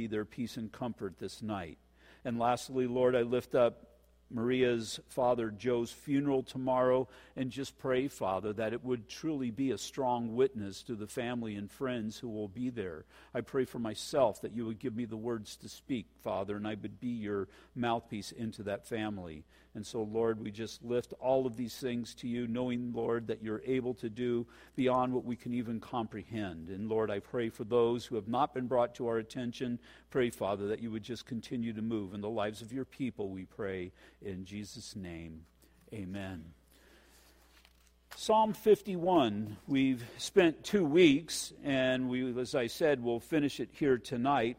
be their peace and comfort this night. And lastly, Lord, I lift up Maria's father Joe's funeral tomorrow and just pray, Father, that it would truly be a strong witness to the family and friends who will be there. I pray for myself that you would give me the words to speak, Father, and I would be your mouthpiece into that family. And so, Lord, we just lift all of these things to you, knowing, Lord, that you're able to do beyond what we can even comprehend. And, Lord, I pray for those who have not been brought to our attention. Pray, Father, that you would just continue to move in the lives of your people, we pray. In Jesus' name, amen. Psalm 51, we've spent two weeks, and we, as I said, we'll finish it here tonight.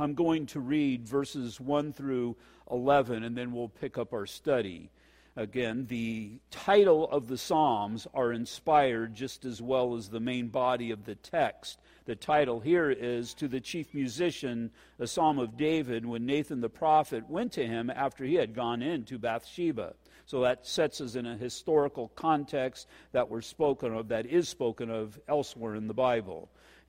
I'm going to read verses 1 through 11, and then we'll pick up our study. Again, the title of the Psalms are inspired just as well as the main body of the text. The title here is To the Chief Musician, a Psalm of David, when Nathan the prophet went to him after he had gone in to Bathsheba. So that sets us in a historical context that we're spoken of, that is spoken of elsewhere in the Bible.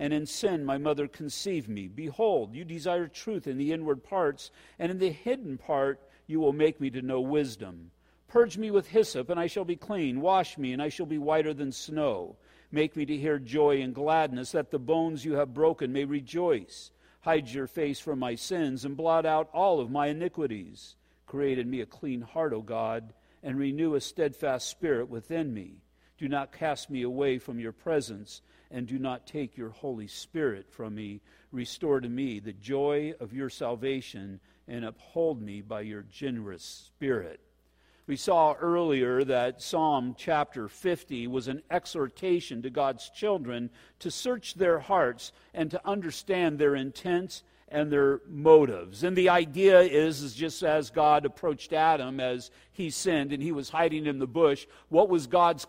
and in sin my mother conceived me. Behold, you desire truth in the inward parts, and in the hidden part you will make me to know wisdom. Purge me with hyssop, and I shall be clean. Wash me, and I shall be whiter than snow. Make me to hear joy and gladness, that the bones you have broken may rejoice. Hide your face from my sins, and blot out all of my iniquities. Create in me a clean heart, O God, and renew a steadfast spirit within me. Do not cast me away from your presence and do not take your Holy Spirit from me. Restore to me the joy of your salvation and uphold me by your generous spirit. We saw earlier that Psalm chapter 50 was an exhortation to God's children to search their hearts and to understand their intents and their motives. And the idea is, is just as God approached Adam as he sinned and he was hiding in the bush, what was God's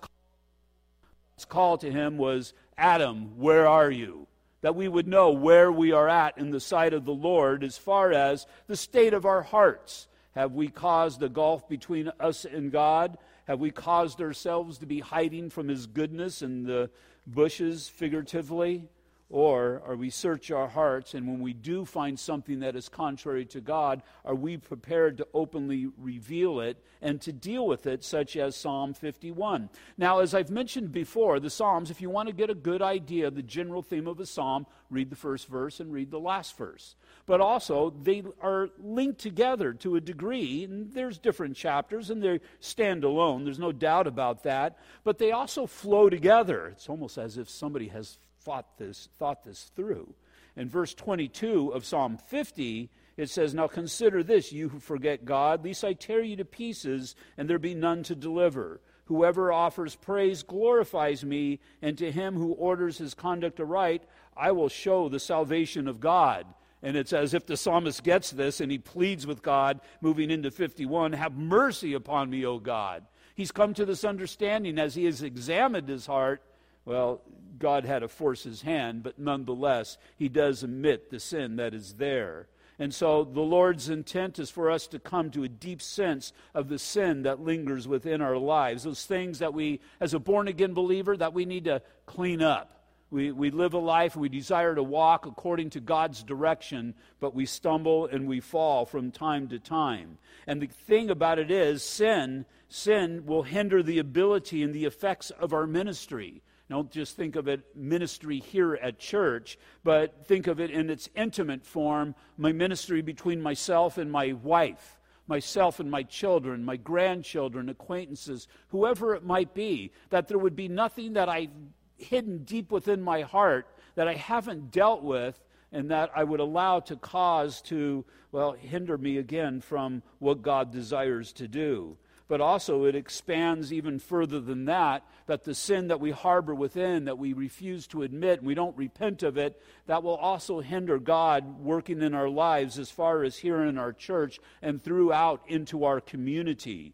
call to him was Adam, where are you? That we would know where we are at in the sight of the Lord as far as the state of our hearts. Have we caused a gulf between us and God? Have we caused ourselves to be hiding from His goodness in the bushes, figuratively? Or are we search our hearts, and when we do find something that is contrary to God, are we prepared to openly reveal it and to deal with it, such as Psalm 51? Now, as I've mentioned before, the Psalms, if you want to get a good idea of the general theme of a psalm, read the first verse and read the last verse. But also, they are linked together to a degree, and there's different chapters, and they stand alone. There's no doubt about that. But they also flow together. It's almost as if somebody has thought this, thought this through. In verse 22 of Psalm 50, it says, Now consider this, you who forget God, lest I tear you to pieces, and there be none to deliver. Whoever offers praise glorifies me, and to him who orders his conduct aright, I will show the salvation of God. And it's as if the psalmist gets this and he pleads with God, moving into 51, Have mercy upon me, O God. He's come to this understanding as he has examined his heart well, God had to force his hand, but nonetheless, he does admit the sin that is there. And so the Lord's intent is for us to come to a deep sense of the sin that lingers within our lives, those things that we, as a born again believer, that we need to clean up. We, we live a life, we desire to walk according to God's direction, but we stumble and we fall from time to time. And the thing about it is, sin, sin will hinder the ability and the effects of our ministry. Don't just think of it ministry here at church, but think of it in its intimate form my ministry between myself and my wife, myself and my children, my grandchildren, acquaintances, whoever it might be, that there would be nothing that I've hidden deep within my heart that I haven't dealt with and that I would allow to cause to, well, hinder me again from what God desires to do. But also it expands even further than that that the sin that we harbor within, that we refuse to admit, and we don't repent of it, that will also hinder God working in our lives as far as here in our church and throughout into our community.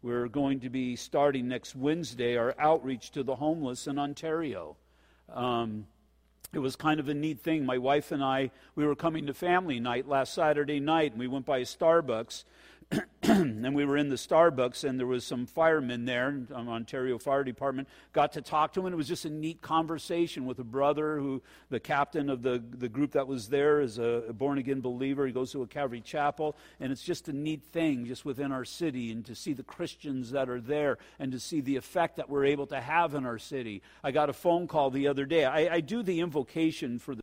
We're going to be starting next Wednesday our outreach to the homeless in Ontario. Um, it was kind of a neat thing. My wife and I, we were coming to family night last Saturday night, and we went by Starbucks, and we were in the Starbucks, and there was some firemen there, Ontario Fire Department. Got to talk to him, and it was just a neat conversation with a brother who, the captain of the, the group that was there, is a born again believer. He goes to a Calvary Chapel, and it's just a neat thing just within our city, and to see the Christians that are there, and to see the effect that we're able to have in our city. I got a phone call the other day. I, I do the invocation for the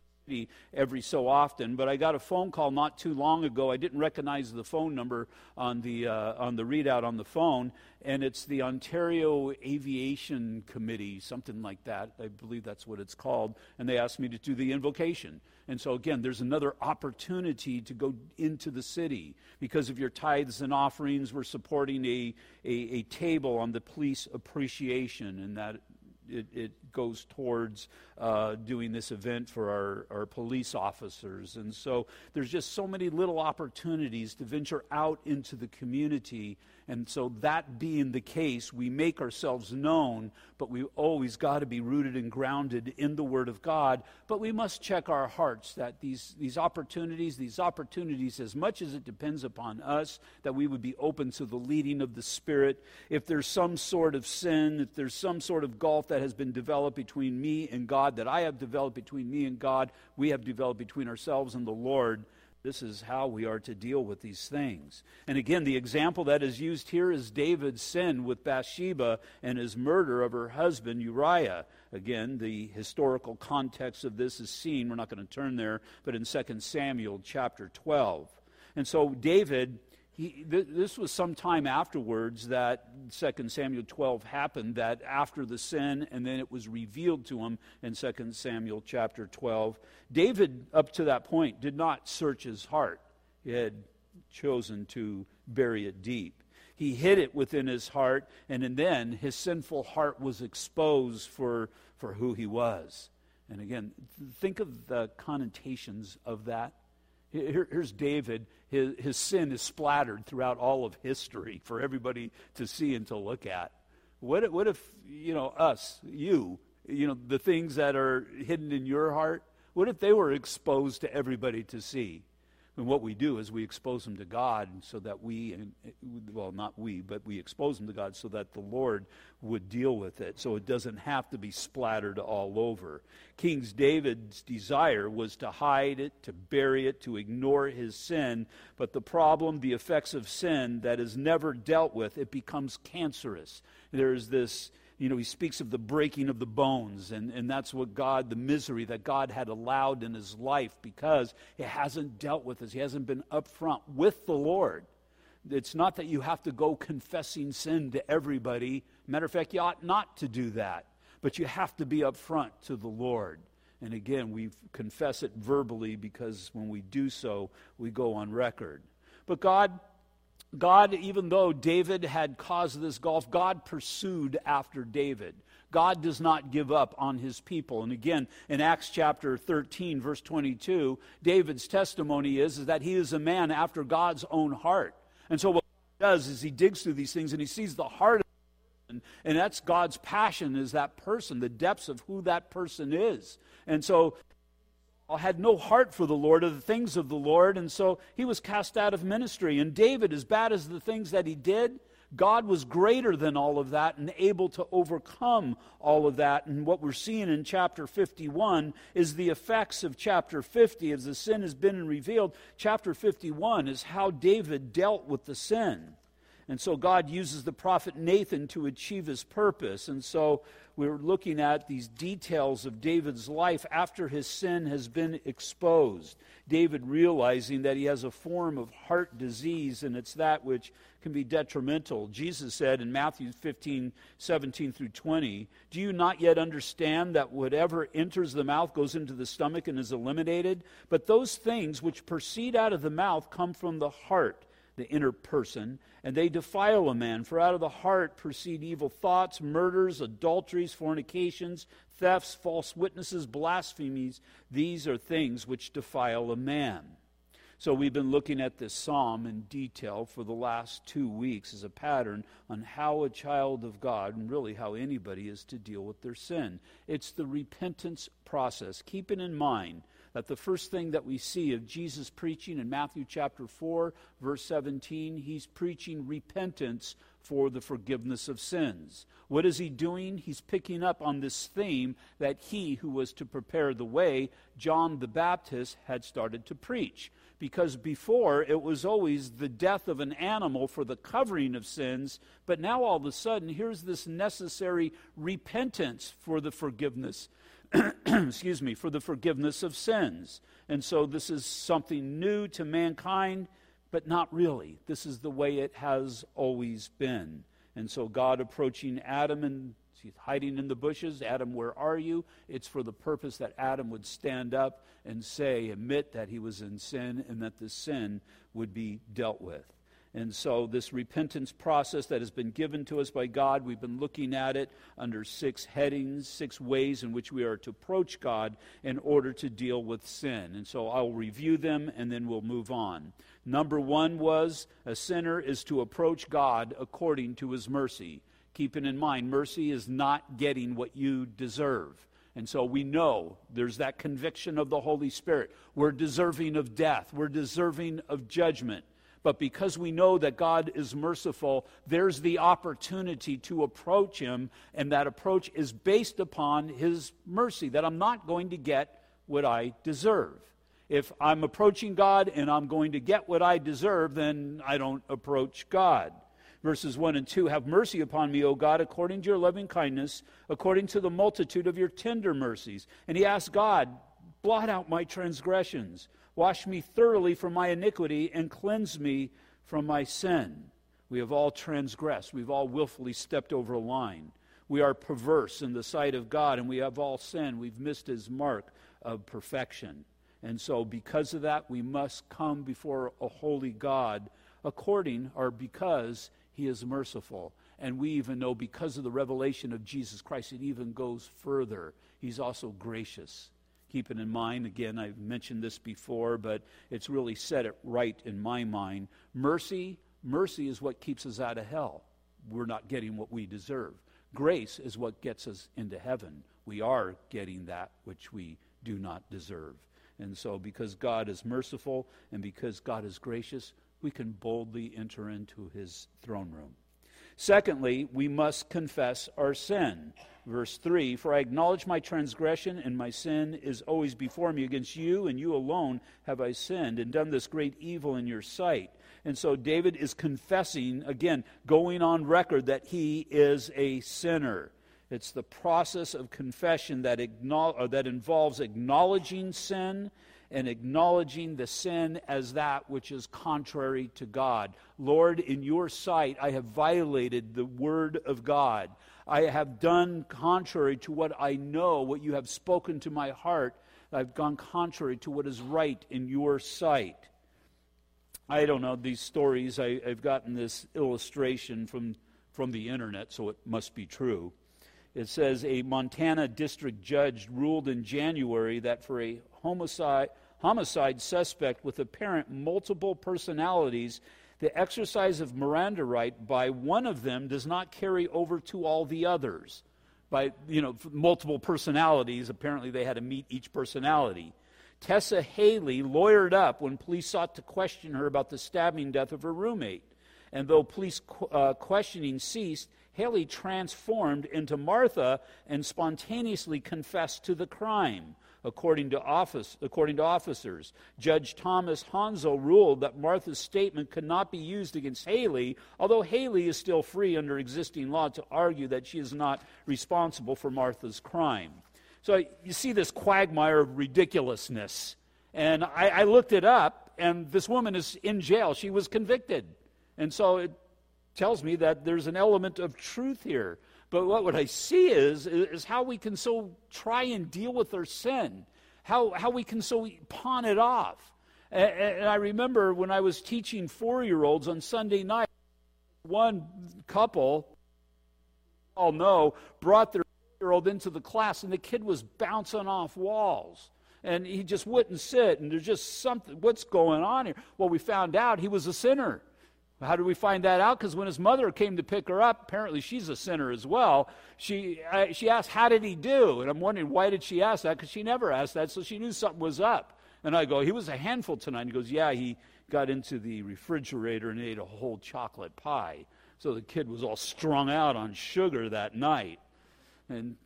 every so often. But I got a phone call not too long ago. I didn't recognize the phone number on the uh, on the readout on the phone, and it's the Ontario Aviation Committee, something like that. I believe that's what it's called. And they asked me to do the invocation. And so again, there's another opportunity to go into the city because of your tithes and offerings. We're supporting a a, a table on the police appreciation, and that it, it goes towards uh, doing this event for our, our police officers. And so there's just so many little opportunities to venture out into the community and so, that being the case, we make ourselves known, but we always got to be rooted and grounded in the Word of God. But we must check our hearts that these, these opportunities, these opportunities, as much as it depends upon us, that we would be open to the leading of the Spirit. If there's some sort of sin, if there's some sort of gulf that has been developed between me and God, that I have developed between me and God, we have developed between ourselves and the Lord this is how we are to deal with these things. And again, the example that is used here is David's sin with Bathsheba and his murder of her husband Uriah. Again, the historical context of this is seen, we're not going to turn there, but in 2 Samuel chapter 12. And so David he, th- this was some time afterwards that 2 Samuel 12 happened, that after the sin, and then it was revealed to him in 2 Samuel chapter 12. David, up to that point, did not search his heart. He had chosen to bury it deep. He hid it within his heart, and then his sinful heart was exposed for, for who he was. And again, think of the connotations of that. Here, here's David his, his sin is splattered throughout all of history for everybody to see and to look at. What what if, you know, us, you, you know, the things that are hidden in your heart, what if they were exposed to everybody to see? And what we do is we expose them to God so that we, well, not we, but we expose them to God so that the Lord would deal with it. So it doesn't have to be splattered all over. King David's desire was to hide it, to bury it, to ignore his sin. But the problem, the effects of sin that is never dealt with, it becomes cancerous. There's this you know, he speaks of the breaking of the bones, and, and that's what God, the misery that God had allowed in his life because he hasn't dealt with this. He hasn't been upfront with the Lord. It's not that you have to go confessing sin to everybody. Matter of fact, you ought not to do that. But you have to be upfront to the Lord. And again, we confess it verbally because when we do so, we go on record. But God God, even though David had caused this gulf, God pursued after David. God does not give up on his people. And again, in Acts chapter 13, verse 22, David's testimony is, is that he is a man after God's own heart. And so what he does is he digs through these things and he sees the heart of person, and that's God's passion is that person, the depths of who that person is. And so had no heart for the Lord or the things of the Lord, and so he was cast out of ministry. And David, as bad as the things that he did, God was greater than all of that and able to overcome all of that. And what we're seeing in chapter 51 is the effects of chapter 50 as the sin has been revealed. Chapter 51 is how David dealt with the sin. And so God uses the prophet Nathan to achieve his purpose. And so we're looking at these details of David's life after his sin has been exposed. David realizing that he has a form of heart disease, and it's that which can be detrimental. Jesus said in Matthew 15, 17 through 20, Do you not yet understand that whatever enters the mouth goes into the stomach and is eliminated? But those things which proceed out of the mouth come from the heart the inner person, and they defile a man. For out of the heart proceed evil thoughts, murders, adulteries, fornications, thefts, false witnesses, blasphemies. These are things which defile a man. So we've been looking at this psalm in detail for the last two weeks as a pattern on how a child of God, and really how anybody is to deal with their sin. It's the repentance process. Keep it in mind that the first thing that we see of Jesus preaching in Matthew chapter 4, verse 17, he's preaching repentance for the forgiveness of sins. What is he doing? He's picking up on this theme that he who was to prepare the way, John the Baptist, had started to preach because before it was always the death of an animal for the covering of sins, but now all of a sudden here's this necessary repentance for the forgiveness excuse me, for the forgiveness of sins. And so this is something new to mankind, but not really. This is the way it has always been. And so God approaching Adam and He's hiding in the bushes. Adam, where are you? It's for the purpose that Adam would stand up and say, admit that he was in sin and that the sin would be dealt with. And so, this repentance process that has been given to us by God, we've been looking at it under six headings, six ways in which we are to approach God in order to deal with sin. And so, I'll review them and then we'll move on. Number one was a sinner is to approach God according to his mercy keeping in mind mercy is not getting what you deserve. And so we know there's that conviction of the Holy Spirit. We're deserving of death, we're deserving of judgment. But because we know that God is merciful, there's the opportunity to approach Him, and that approach is based upon His mercy, that I'm not going to get what I deserve. If I'm approaching God and I'm going to get what I deserve, then I don't approach God verses 1 and 2 Have mercy upon me, O God, according to your loving kindness, according to the multitude of your tender mercies. And he asked God, Blot out my transgressions, wash me thoroughly from my iniquity, and cleanse me from my sin. We have all transgressed, we've all willfully stepped over a line. We are perverse in the sight of God, and we have all sinned. We've missed his mark of perfection. And so, because of that, we must come before a holy God according or because he is merciful. And we even know because of the revelation of Jesus Christ, it even goes further. He's also gracious. Keep it in mind, again, I've mentioned this before, but it's really set it right in my mind. Mercy, mercy is what keeps us out of hell. We're not getting what we deserve. Grace is what gets us into heaven. We are getting that which we do not deserve. And so, because God is merciful and because God is gracious, we can boldly enter into his throne room. Secondly, we must confess our sin. Verse 3 For I acknowledge my transgression, and my sin is always before me. Against you and you alone have I sinned and done this great evil in your sight. And so David is confessing, again, going on record that he is a sinner. It's the process of confession that, that involves acknowledging sin and acknowledging the sin as that which is contrary to God. Lord, in your sight, I have violated the word of God. I have done contrary to what I know, what you have spoken to my heart. I've gone contrary to what is right in your sight. I don't know these stories. I, have gotten this illustration from, from the internet, so it must be true. It says a Montana district judge ruled in January that for a homicide, homicide suspect with apparent multiple personalities, the exercise of Miranda right by one of them does not carry over to all the others. By, you know, multiple personalities, apparently they had to meet each personality. Tessa Haley lawyered up when police sought to question her about the stabbing death of her roommate. And though police uh, questioning ceased, Haley transformed into Martha and spontaneously confessed to the crime. According to, office, according to officers, Judge Thomas Honzel ruled that Martha's statement could not be used against Haley, although Haley is still free under existing law to argue that she is not responsible for Martha's crime. So you see this quagmire of ridiculousness. And I, I looked it up, and this woman is in jail. She was convicted. And so it tells me that there's an element of truth here. But what, what I see is, is how we can so try and deal with our sin, how, how we can so pawn it off. And, and I remember when I was teaching four year olds on Sunday night, one couple, all know, brought their year old into the class, and the kid was bouncing off walls. And he just wouldn't sit, and there's just something, what's going on here? Well, we found out he was a sinner. How did we find that out? Because when his mother came to pick her up, apparently she's a sinner as well. She, uh, she asked, How did he do? And I'm wondering, why did she ask that? Because she never asked that, so she knew something was up. And I go, He was a handful tonight. He goes, Yeah, he got into the refrigerator and ate a whole chocolate pie. So the kid was all strung out on sugar that night. And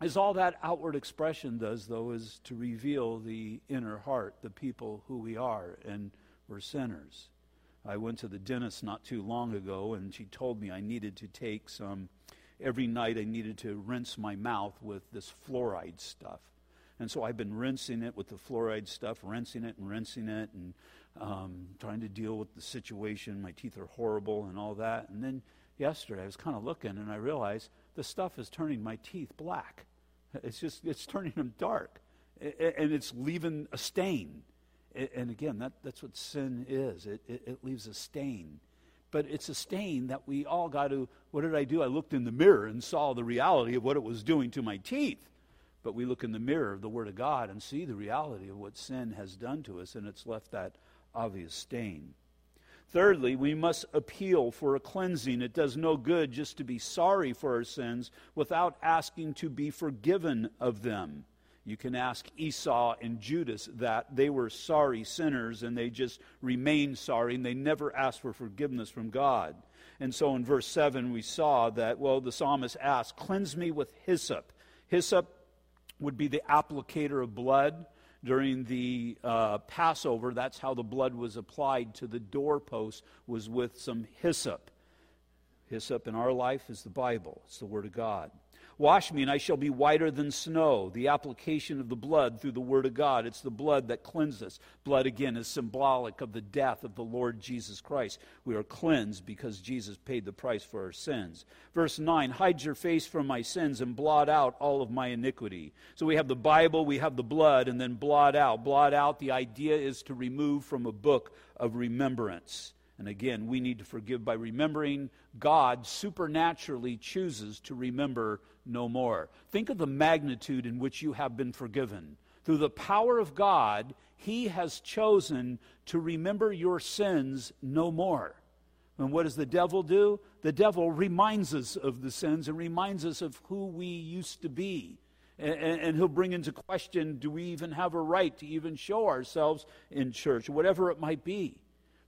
as all that outward expression does, though, is to reveal the inner heart, the people who we are, and we're sinners. I went to the dentist not too long ago, and she told me I needed to take some, every night I needed to rinse my mouth with this fluoride stuff. And so I've been rinsing it with the fluoride stuff, rinsing it and rinsing it, and um, trying to deal with the situation. My teeth are horrible and all that. And then yesterday I was kind of looking, and I realized the stuff is turning my teeth black. It's just, it's turning them dark. And it's leaving a stain and again, that, that's what sin is it, it, it leaves a stain. But it's a stain that we all got to. What did I do? I looked in the mirror and saw the reality of what it was doing to my teeth. But we look in the mirror of the Word of God and see the reality of what sin has done to us, and it's left that obvious stain. Thirdly, we must appeal for a cleansing. It does no good just to be sorry for our sins without asking to be forgiven of them. You can ask Esau and Judas that. They were sorry sinners and they just remained sorry and they never asked for forgiveness from God. And so in verse 7, we saw that, well, the psalmist asked, Cleanse me with hyssop. Hyssop would be the applicator of blood during the uh, Passover. That's how the blood was applied to the doorpost, was with some hyssop. Hyssop in our life is the Bible, it's the Word of God. Wash me, and I shall be whiter than snow. The application of the blood through the Word of God. It's the blood that cleanses. Blood, again, is symbolic of the death of the Lord Jesus Christ. We are cleansed because Jesus paid the price for our sins. Verse 9 Hide your face from my sins and blot out all of my iniquity. So we have the Bible, we have the blood, and then blot out. Blot out, the idea is to remove from a book of remembrance. And again, we need to forgive by remembering. God supernaturally chooses to remember no more. Think of the magnitude in which you have been forgiven. Through the power of God, He has chosen to remember your sins no more. And what does the devil do? The devil reminds us of the sins and reminds us of who we used to be. And, he'll bring into question do we even have a right to even show ourselves in church, whatever it might be.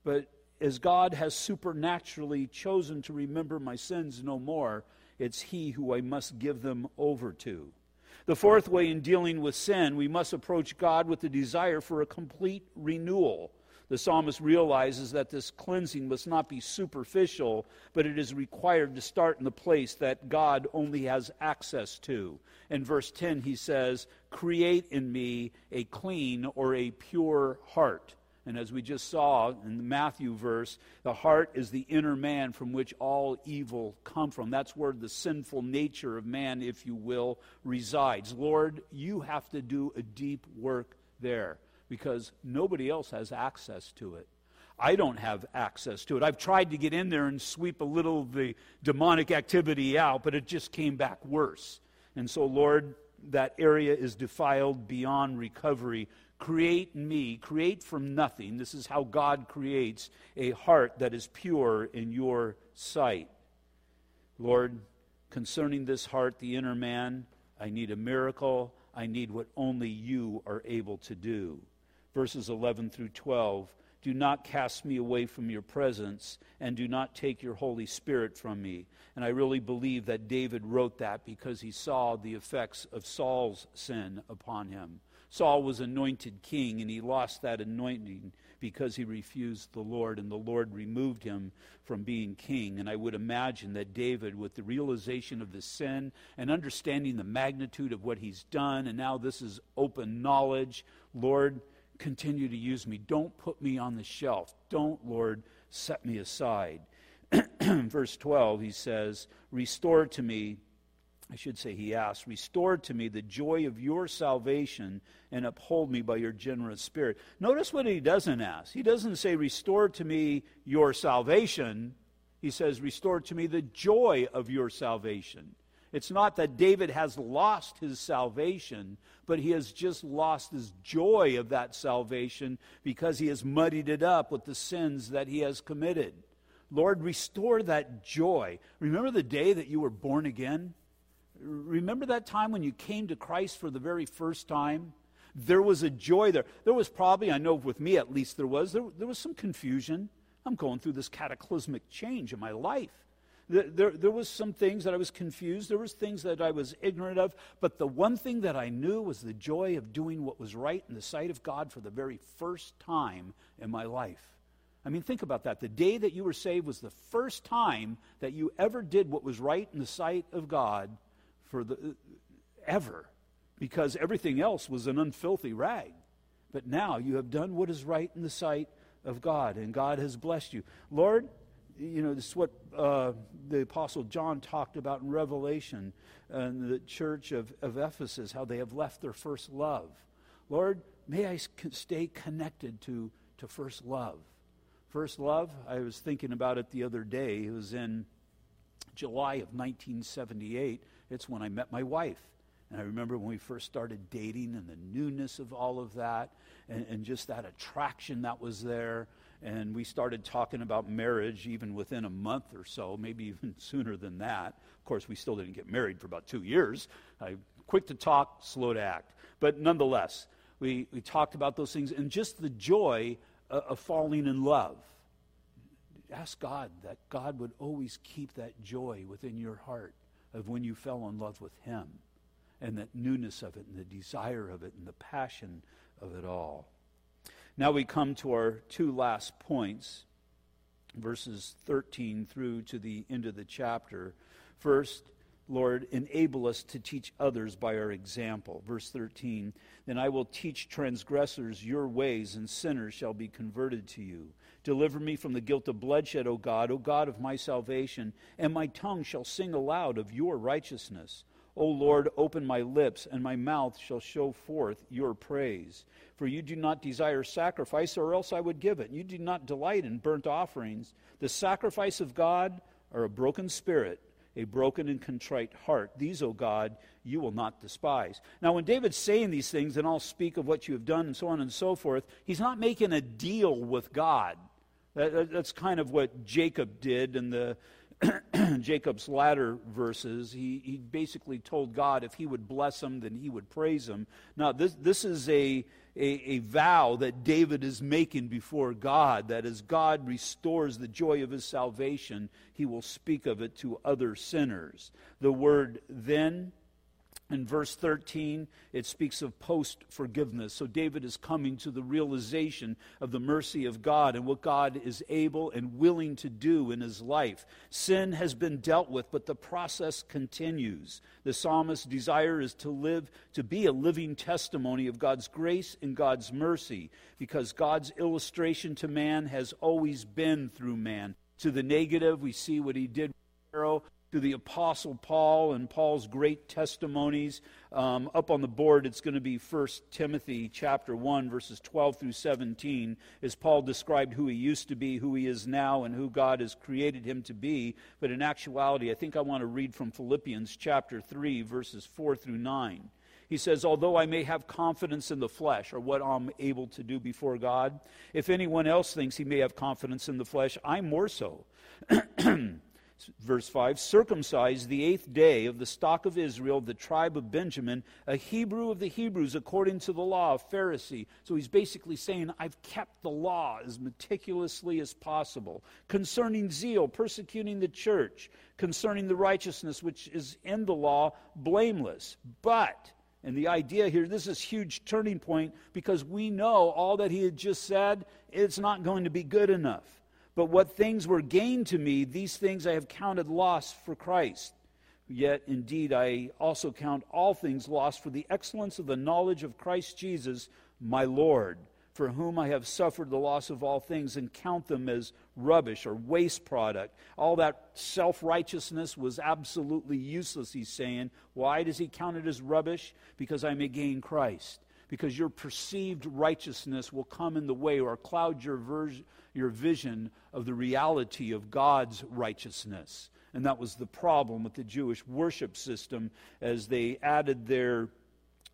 But as God has supernaturally chosen to remember my sins no more, it's He who I must give them over to. The fourth way in dealing with sin, we must approach God with the desire for a complete renewal. The psalmist realizes that this cleansing must not be superficial, but it is required to start in the place that God only has access to. In verse 10, he says, Create in me a clean or a pure heart. And as we just saw in the Matthew verse, the heart is the inner man from which all evil come from. That's where the sinful nature of man, if you will, resides. Lord, you have to do a deep work there because nobody else has access to it. I don't have access to it. I've tried to get in there and sweep a little of the demonic activity out, but it just came back worse. And so, Lord, that area is defiled beyond recovery Create me, create from nothing. This is how God creates a heart that is pure in your sight. Lord, concerning this heart, the inner man, I need a miracle. I need what only you are able to do. Verses 11 through 12 Do not cast me away from your presence, and do not take your Holy Spirit from me. And I really believe that David wrote that because he saw the effects of Saul's sin upon him. Saul was anointed king, and he lost that anointing because he refused the Lord, and the Lord removed him from being king. And I would imagine that David, with the realization of the sin and understanding the magnitude of what he's done, and now this is open knowledge, Lord, continue to use me. Don't put me on the shelf. Don't, Lord, set me aside. Verse 12, he says, Restore to me I should say, he asks, Restore to me the joy of your salvation and uphold me by your generous spirit. Notice what he doesn't ask. He doesn't say, Restore to me your salvation. He says, Restore to me the joy of your salvation. It's not that David has lost his salvation, but he has just lost his joy of that salvation because he has muddied it up with the sins that he has committed. Lord, restore that joy. Remember the day that you were born again? Remember that time when you came to Christ for the very first time? There was a joy there. There was probably, I know with me at least there was, there, there was some confusion. I'm going through this cataclysmic change in my life. There, there, was some things that I was confused. There was things that I was ignorant of. But the one thing that I knew was the joy of doing what was right in the sight of God for the very first time in my life. I mean, think about that. The day that you were saved was the first time that you ever did what was right in the sight of God for the uh, ever because everything else was an unfilthy rag. But now you have done what is right in the sight of God, and God has blessed you. Lord, you know, this is what uh, the Apostle John talked about in Revelation and the church of, of Ephesus, how they have left their first love. Lord, may I stay connected to, to first love. First love, I was thinking about it the other day. It was in July of 1978. It's when I met my wife. And I remember when we first started dating and the newness of all of that and, and just that attraction that was there. And we started talking about marriage even within a month or so, maybe even sooner than that. Of course, we still didn't get married for about two years. I, quick to talk, slow to act. But nonetheless, we, we talked about those things and just the joy of, of falling in love. Ask God that God would always keep that joy within your heart of when you fell in love with Him and that newness of it and the desire of it and the passion of it all. Now we come to our two last points, verses 13 through to the end of the chapter. First, Lord, enable us to teach others by our example. Verse 13, then I will teach transgressors your ways, and sinners shall be converted to you. Deliver me from the guilt of bloodshed, O God, O God of my salvation, and my tongue shall sing aloud of your righteousness. O Lord, open my lips, and my mouth shall show forth your praise. For you do not desire sacrifice, or else I would give it. You do not delight in burnt offerings. The sacrifice of God are a broken spirit, a broken and contrite heart. These, O God, you will not despise. Now, when David's saying these things, and I'll speak of what you have done, and so on and so forth, he's not making a deal with God. That, that's kind of what Jacob did in the Jacob's ladder verses. He, he basically told God if he would bless him, then he would praise him. Now, this, this is a, a, a vow that David is making before God that as God restores the joy of his salvation, he will speak of it to other sinners. The word then in verse 13, it speaks of post forgiveness. So David is coming to the realization of the mercy of God and what God is able and willing to do in his life. Sin has been dealt with, but the process continues. The psalmist's desire is to live, to be a living testimony of God's grace and God's mercy, because God's illustration to man has always been through man. To the negative, we see what he did with Pharaoh to the Apostle Paul and Paul's great testimonies. Um, up on the board, it's going to be 1 Timothy chapter 1, verses 12 through 17, as Paul described who he used to be, who he is now, and who God has created him to be. But in actuality, I think I want to read from Philippians chapter 3, verses 4 through 9. He says, Although I may have confidence in the flesh, or what I'm able to do before God, if anyone else thinks he may have confidence in the flesh, I'm more so. verse 5 circumcised the eighth day of the stock of Israel, the tribe of Benjamin, a Hebrew of the Hebrews, according to the law of Pharisee. So he's basically saying, I've kept the law as meticulously as possible. Concerning zeal, persecuting the church. Concerning the righteousness which is in the law, blameless. But, and the idea here, this is huge turning point because we know all that he had just said, it's not going to be good enough. But what things were gained to me, these things I have counted loss for Christ. Yet indeed I also count all things lost for the excellence of the knowledge of Christ Jesus, my Lord, for whom I have suffered the loss of all things and count them as rubbish or waste product. All that self righteousness was absolutely useless, he's saying. Why does he count it as rubbish? Because I may gain Christ. Because your perceived righteousness will come in the way or cloud your, ver- your vision of the reality of God's righteousness. And that was the problem with the Jewish worship system as they added their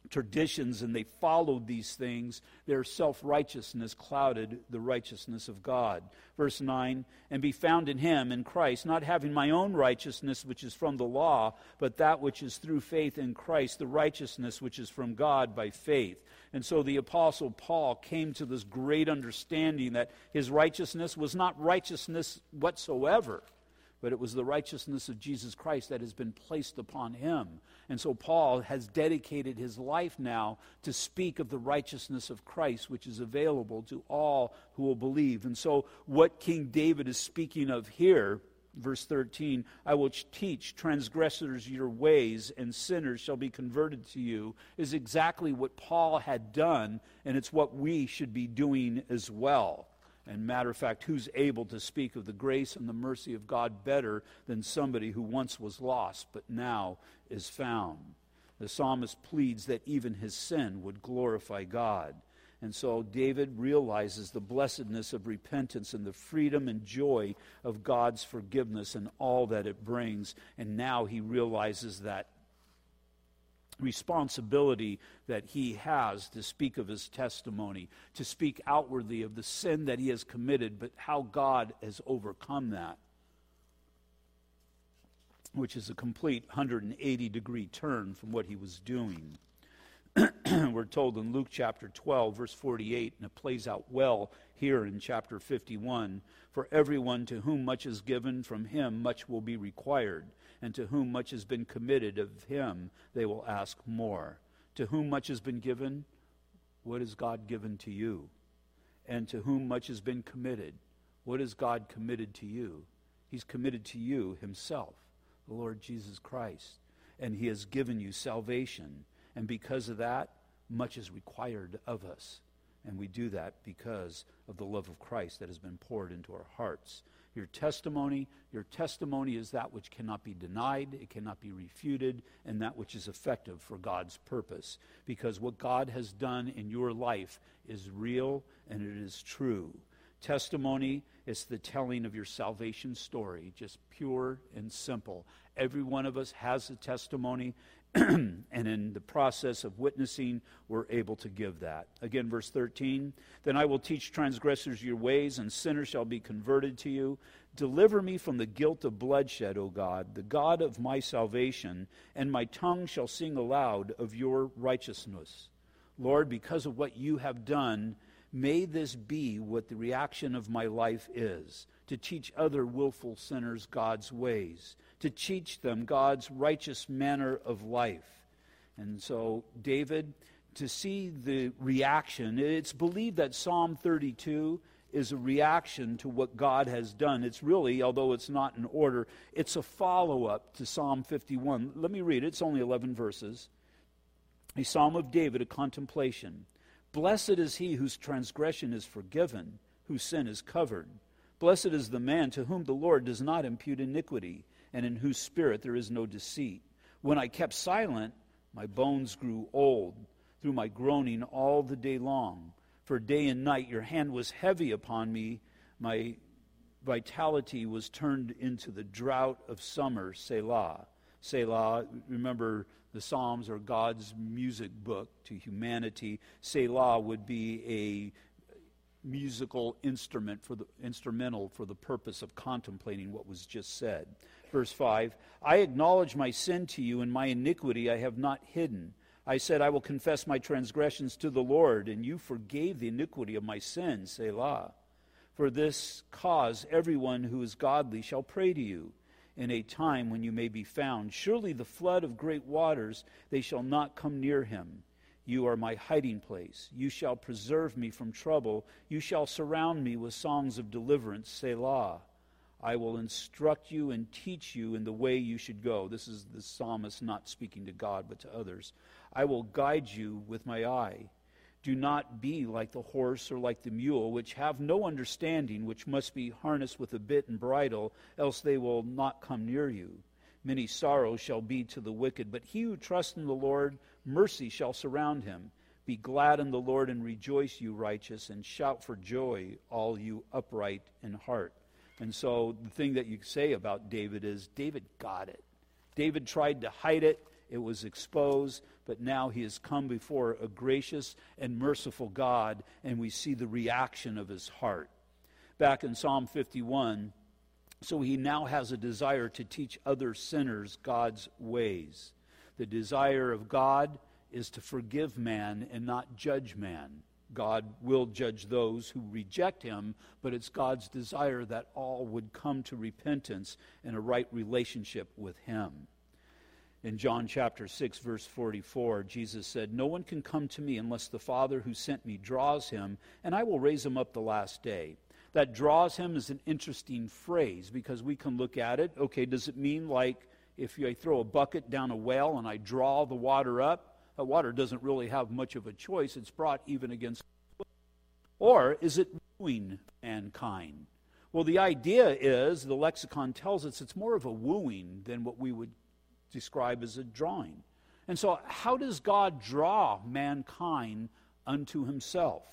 traditions and they followed these things, their self righteousness clouded the righteousness of God. Verse 9, and be found in him, in Christ, not having my own righteousness which is from the law, but that which is through faith in Christ, the righteousness which is from God by faith. And so the Apostle Paul came to this great understanding that his righteousness was not righteousness whatsoever but it was the righteousness of Jesus Christ that has been placed upon him. And so Paul has dedicated his life now to speak of the righteousness of Christ, which is available to all who will believe. And so, what King David is speaking of here, verse 13, I will teach transgressors your ways, and sinners shall be converted to you, is exactly what Paul had done, and it's what we should be doing as well. And matter of fact, who's able to speak of the grace and the mercy of God better than somebody who once was lost but now is found? The psalmist pleads that even his sin would glorify God. And so David realizes the blessedness of repentance and the freedom and joy of God's forgiveness and all that it brings. And now he realizes that responsibility that he has to speak of his testimony, to speak outwardly of the sin that he has committed, but how God has overcome that, which is a complete 180 degree turn from what he was doing. We're told in Luke chapter 12, verse 48, and it plays out well here in chapter 51 For everyone to whom much is given, from him much will be required and to whom much has been committed of him, they will ask more. To whom much has been given, what has God given to you? And to whom much has been committed, what has God committed to you? He's committed to you himself, the Lord Jesus Christ. And he has given you salvation. And because of that, much is required of us. And we do that because of the love of Christ that has been poured into our hearts your testimony. Your testimony is that which cannot be denied, it cannot be refuted, and that which is effective for God's purpose. Because what God has done in your life is real and it is true. Testimony is the telling of your salvation story, just pure and simple. Every one of us has a testimony, and in the process of witnessing, we're able to give that. Again, verse 13 Then I will teach transgressors your ways, and sinners shall be converted to you. Deliver me from the guilt of bloodshed, O God, the God of my salvation, and my tongue shall sing aloud of your righteousness. Lord, because of what you have done, may this be what the reaction of my life is to teach other willful sinners God's ways to teach them God's righteous manner of life. And so, David, to see the reaction, it's believed that Psalm 32 is a reaction to what God has done. It's really, although it's not in order, it's a follow up to Psalm 51. Let me read it, it's only 11 verses. A psalm of David, a contemplation. Blessed is he whose transgression is forgiven, whose sin is covered. Blessed is the man to whom the Lord does not impute iniquity and in whose spirit there is no deceit. When I kept silent, my bones grew old through my groaning all the day long. For day and night your hand was heavy upon me. My vitality was turned into the drought of summer, Selah. Selah, remember the Psalms are God's music book to humanity. Selah would be a musical instrument for the instrumental for the purpose of contemplating what was just said. Verse 5 I acknowledge my sin to you, and my iniquity I have not hidden. I said, I will confess my transgressions to the Lord, and you forgave the iniquity of my sin, Selah. For this cause everyone who is godly shall pray to you in a time when you may be found. Surely the flood of great waters, they shall not come near him. You are my hiding place. You shall preserve me from trouble. You shall surround me with songs of deliverance, Selah. I will instruct you and teach you in the way you should go. This is the psalmist not speaking to God, but to others. I will guide you with my eye. Do not be like the horse or like the mule, which have no understanding, which must be harnessed with a bit and bridle, else they will not come near you. Many sorrows shall be to the wicked, but he who trusts in the Lord, mercy shall surround him. Be glad in the Lord and rejoice, you righteous, and shout for joy, all you upright in heart. And so the thing that you say about David is David got it. David tried to hide it, it was exposed, but now he has come before a gracious and merciful God, and we see the reaction of his heart. Back in Psalm 51, so he now has a desire to teach other sinners God's ways. The desire of God is to forgive man and not judge man. God will judge those who reject him, but it's God's desire that all would come to repentance and a right relationship with him. In John chapter 6, verse 44, Jesus said, No one can come to me unless the Father who sent me draws him, and I will raise him up the last day. That draws him is an interesting phrase because we can look at it. Okay, does it mean like if I throw a bucket down a well and I draw the water up? That water doesn't really have much of a choice. It's brought even against. Or is it wooing mankind? Well, the idea is, the lexicon tells us it's more of a wooing than what we would describe as a drawing. And so, how does God draw mankind unto himself?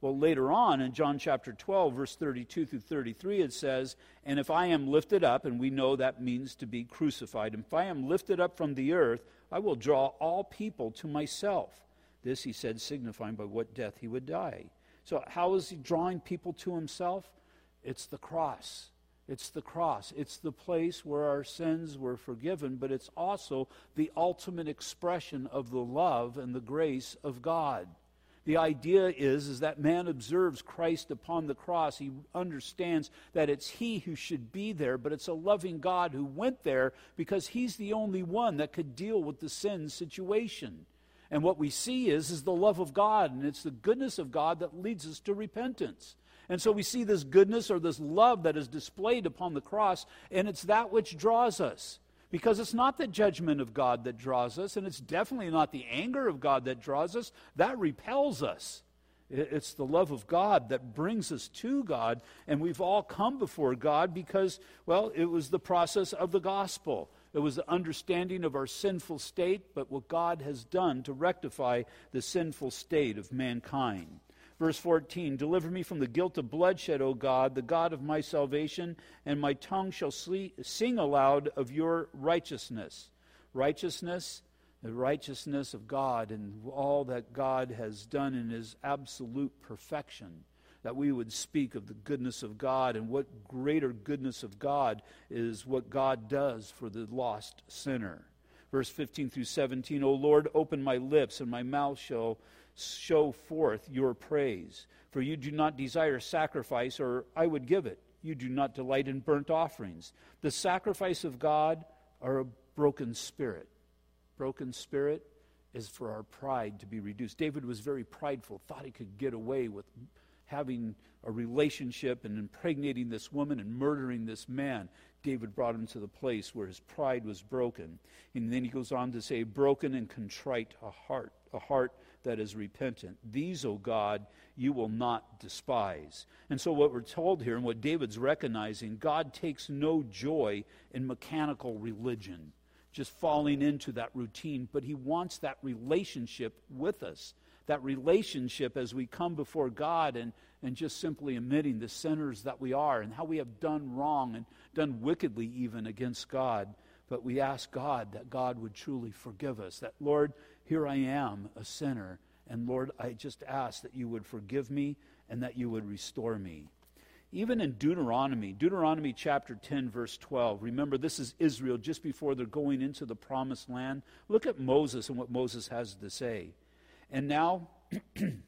Well, later on in John chapter 12, verse 32 through 33, it says, And if I am lifted up, and we know that means to be crucified, if I am lifted up from the earth, I will draw all people to myself. This he said, signifying by what death he would die. So, how is he drawing people to himself? It's the cross. It's the cross. It's the place where our sins were forgiven, but it's also the ultimate expression of the love and the grace of God. The idea is, is that man observes Christ upon the cross. He understands that it's he who should be there, but it's a loving God who went there because he's the only one that could deal with the sin situation. And what we see is, is the love of God, and it's the goodness of God that leads us to repentance. And so we see this goodness or this love that is displayed upon the cross, and it's that which draws us. Because it's not the judgment of God that draws us, and it's definitely not the anger of God that draws us. That repels us. It's the love of God that brings us to God, and we've all come before God because, well, it was the process of the gospel. It was the understanding of our sinful state, but what God has done to rectify the sinful state of mankind. Verse 14 Deliver me from the guilt of bloodshed, O God, the God of my salvation, and my tongue shall sing aloud of your righteousness. Righteousness, the righteousness of God, and all that God has done in his absolute perfection. That we would speak of the goodness of God, and what greater goodness of God is what God does for the lost sinner. Verse 15 through 17 O Lord, open my lips, and my mouth shall show forth your praise. For you do not desire sacrifice, or I would give it. You do not delight in burnt offerings. The sacrifice of God are a broken spirit. Broken spirit is for our pride to be reduced. David was very prideful, thought he could get away with having a relationship and impregnating this woman and murdering this man. David brought him to the place where his pride was broken. And then he goes on to say, broken and contrite a heart, a heart that is repentant. These, O God, you will not despise. And so, what we're told here, and what David's recognizing, God takes no joy in mechanical religion, just falling into that routine, but He wants that relationship with us. That relationship as we come before God and, and just simply admitting the sinners that we are and how we have done wrong and done wickedly even against God. But we ask God that God would truly forgive us. That, Lord, here I am, a sinner. And Lord, I just ask that you would forgive me and that you would restore me. Even in Deuteronomy, Deuteronomy chapter 10, verse 12, remember this is Israel just before they're going into the promised land. Look at Moses and what Moses has to say. And now, and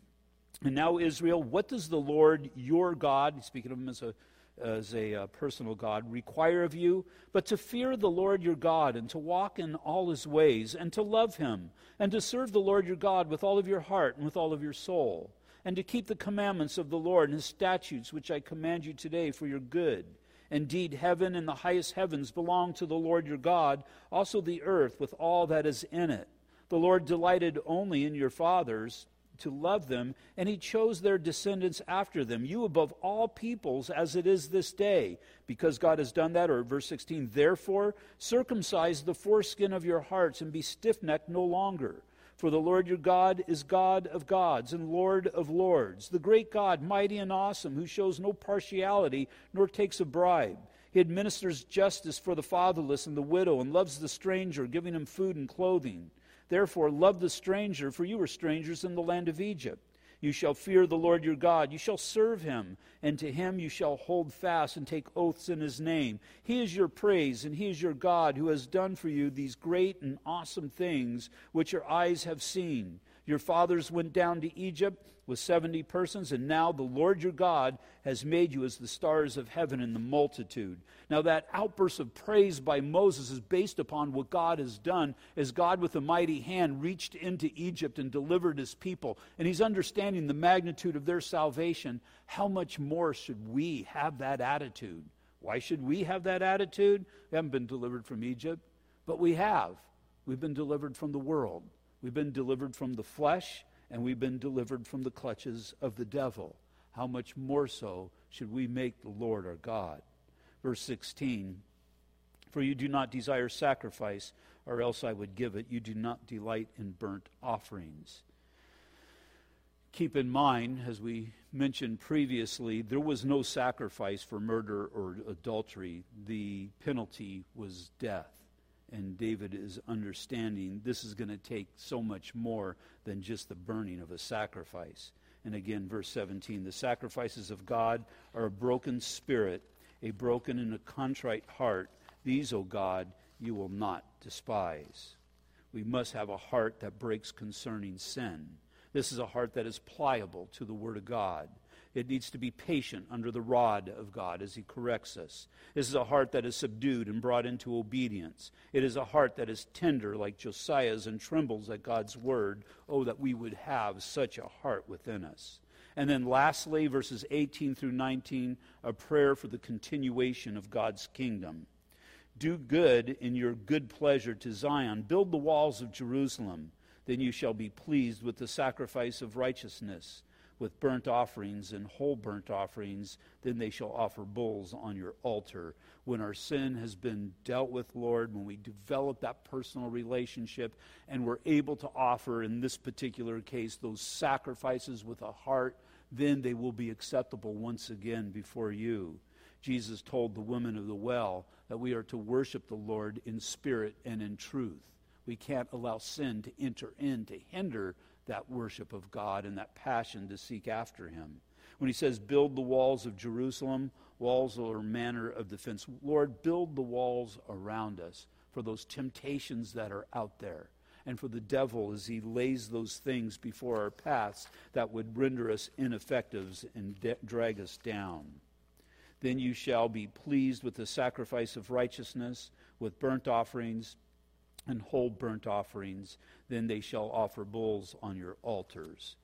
now, Israel, what does the Lord your God, speaking of him as a as a uh, personal God, require of you, but to fear the Lord your God, and to walk in all his ways, and to love him, and to serve the Lord your God with all of your heart and with all of your soul, and to keep the commandments of the Lord and his statutes, which I command you today for your good. Indeed, heaven and the highest heavens belong to the Lord your God, also the earth with all that is in it. The Lord delighted only in your fathers to love them, and he chose their descendants after them, you above all peoples, as it is this day. Because God has done that, or verse 16, therefore circumcise the foreskin of your hearts and be stiff necked no longer. For the Lord your God is God of gods and Lord of lords, the great God, mighty and awesome, who shows no partiality nor takes a bribe. He administers justice for the fatherless and the widow and loves the stranger, giving him food and clothing. Therefore, love the stranger, for you were strangers in the land of Egypt. You shall fear the Lord your God. You shall serve him, and to him you shall hold fast and take oaths in his name. He is your praise, and he is your God who has done for you these great and awesome things which your eyes have seen. Your fathers went down to Egypt with 70 persons, and now the Lord your God has made you as the stars of heaven in the multitude. Now, that outburst of praise by Moses is based upon what God has done as God, with a mighty hand, reached into Egypt and delivered his people. And he's understanding the magnitude of their salvation. How much more should we have that attitude? Why should we have that attitude? We haven't been delivered from Egypt, but we have. We've been delivered from the world. We've been delivered from the flesh, and we've been delivered from the clutches of the devil. How much more so should we make the Lord our God? Verse 16 For you do not desire sacrifice, or else I would give it. You do not delight in burnt offerings. Keep in mind, as we mentioned previously, there was no sacrifice for murder or adultery. The penalty was death and David is understanding this is going to take so much more than just the burning of a sacrifice. And again, verse 17 the sacrifices of God are a broken spirit, a broken and a contrite heart. These, O God, you will not despise. We must have a heart that breaks concerning sin. This is a heart that is pliable to the Word of God. It needs to be patient under the rod of God as He corrects us. This is a heart that is subdued and brought into obedience. It is a heart that is tender like Josiah's and trembles at God's word. Oh, that we would have such a heart within us. And then lastly, verses 18 through 19, a prayer for the continuation of God's kingdom. Do good in your good pleasure to Zion. Build the walls of Jerusalem. Then you shall be pleased with the sacrifice of righteousness with burnt offerings and whole burnt offerings, then they shall offer bulls on your altar. When our sin has been dealt with, Lord, when we develop that personal relationship and we're able to offer, in this particular case, those sacrifices with a heart, then they will be acceptable once again before you. Jesus told the woman of the well that we are to worship the Lord in spirit and in truth. We can't allow sin to enter in to hinder that worship of God and that passion to seek after Him. When He says, build the walls of Jerusalem, walls are manner of defense. Lord, build the walls around us for those temptations that are out there and for the devil as he lays those things before our paths that would render us ineffective and de- drag us down. Then you shall be pleased with the sacrifice of righteousness, with burnt offerings and whole burnt offerings, then they shall offer bulls on your altars.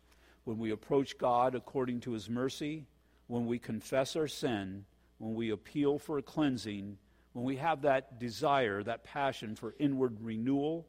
When we approach God according to his mercy, when we confess our sin, when we appeal for a cleansing, when we have that desire, that passion for inward renewal,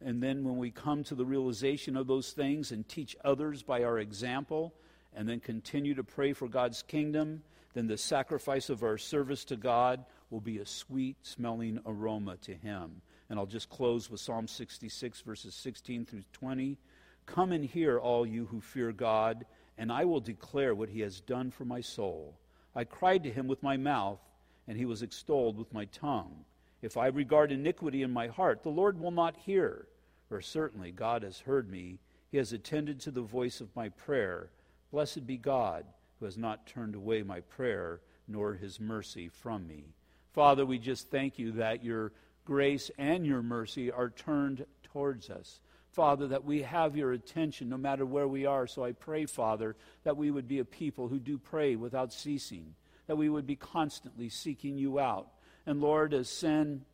and then when we come to the realization of those things and teach others by our example, and then continue to pray for God's kingdom, then the sacrifice of our service to God will be a sweet smelling aroma to Him. And I'll just close with Psalm 66, verses 16 through 20. Come and hear, all you who fear God, and I will declare what he has done for my soul. I cried to him with my mouth, and he was extolled with my tongue. If I regard iniquity in my heart, the Lord will not hear. For certainly God has heard me. He has attended to the voice of my prayer. Blessed be God, who has not turned away my prayer, nor his mercy from me. Father, we just thank you that your grace and your mercy are turned towards us. Father, that we have your attention no matter where we are. So I pray, Father, that we would be a people who do pray without ceasing, that we would be constantly seeking you out. And Lord, as sin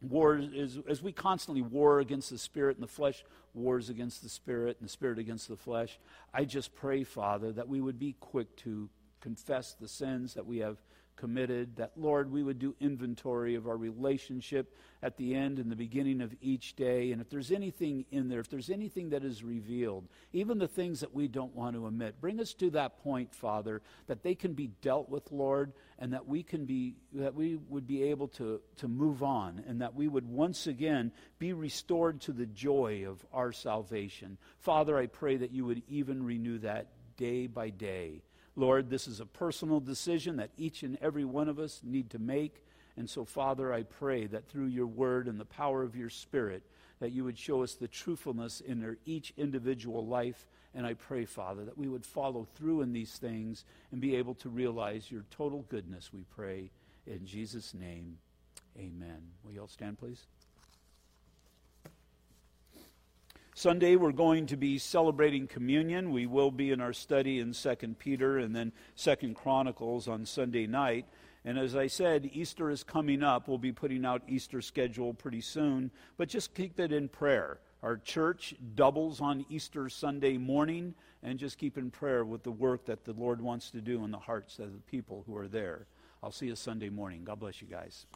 war as, as we constantly war against the spirit and the flesh wars against the spirit and the spirit against the flesh, I just pray, Father, that we would be quick to confess the sins that we have committed, that, Lord, we would do inventory of our relationship at the end and the beginning of each day. And if there's anything in there, if there's anything that is revealed, even the things that we don't want to omit, bring us to that point, Father, that they can be dealt with, Lord, and that we can be that we would be able to, to move on and that we would once again be restored to the joy of our salvation. Father, I pray that you would even renew that day by day. Lord, this is a personal decision that each and every one of us need to make. And so, Father, I pray that through your word and the power of your spirit, that you would show us the truthfulness in their each individual life. And I pray, Father, that we would follow through in these things and be able to realize your total goodness, we pray. In Jesus' name, amen. Will you all stand, please? Sunday, we're going to be celebrating communion. We will be in our study in 2 Peter and then 2 Chronicles on Sunday night. And as I said, Easter is coming up. We'll be putting out Easter schedule pretty soon, but just keep it in prayer. Our church doubles on Easter Sunday morning, and just keep in prayer with the work that the Lord wants to do in the hearts of the people who are there. I'll see you Sunday morning. God bless you guys.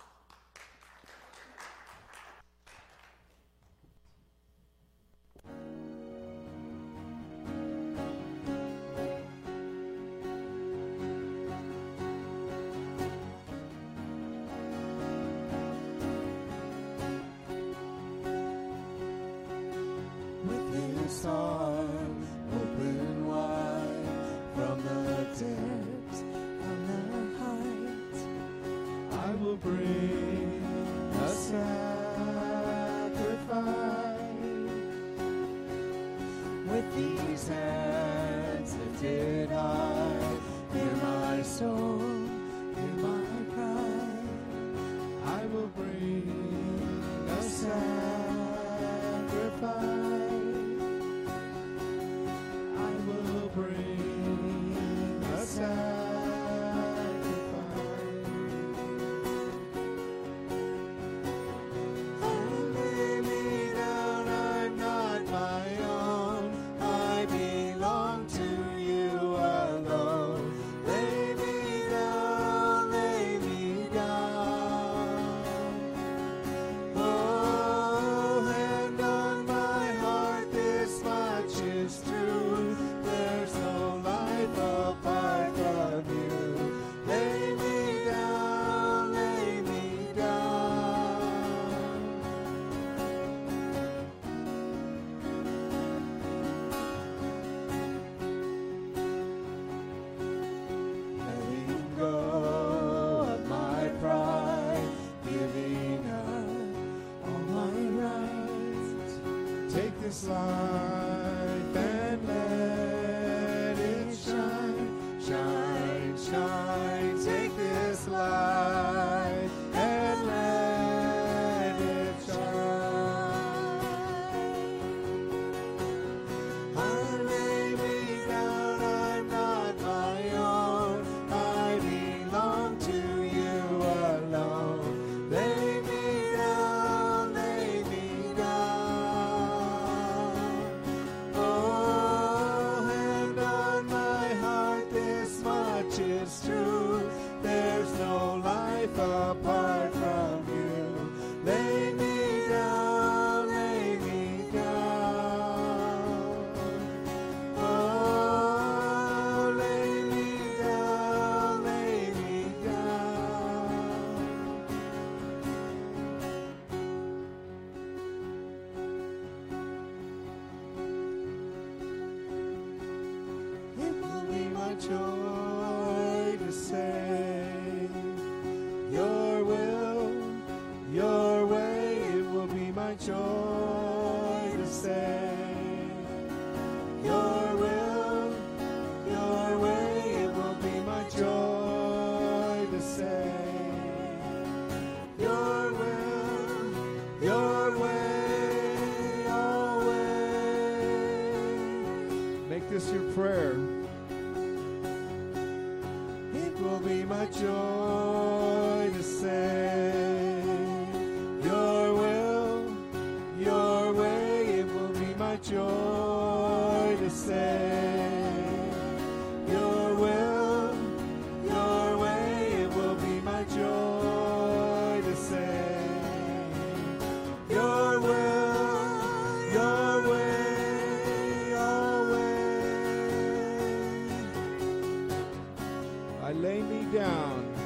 lay me down.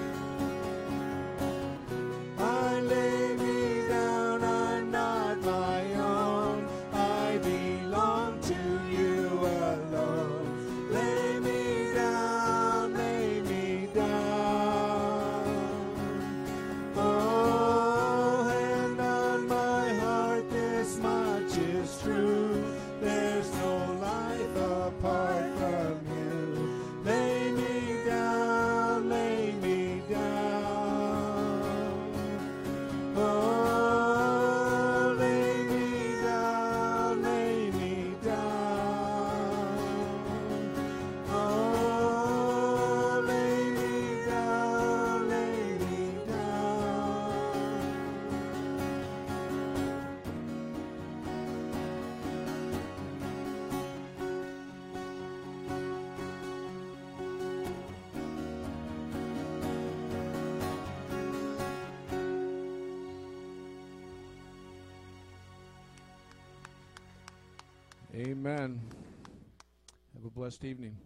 Amen. Have a blessed evening.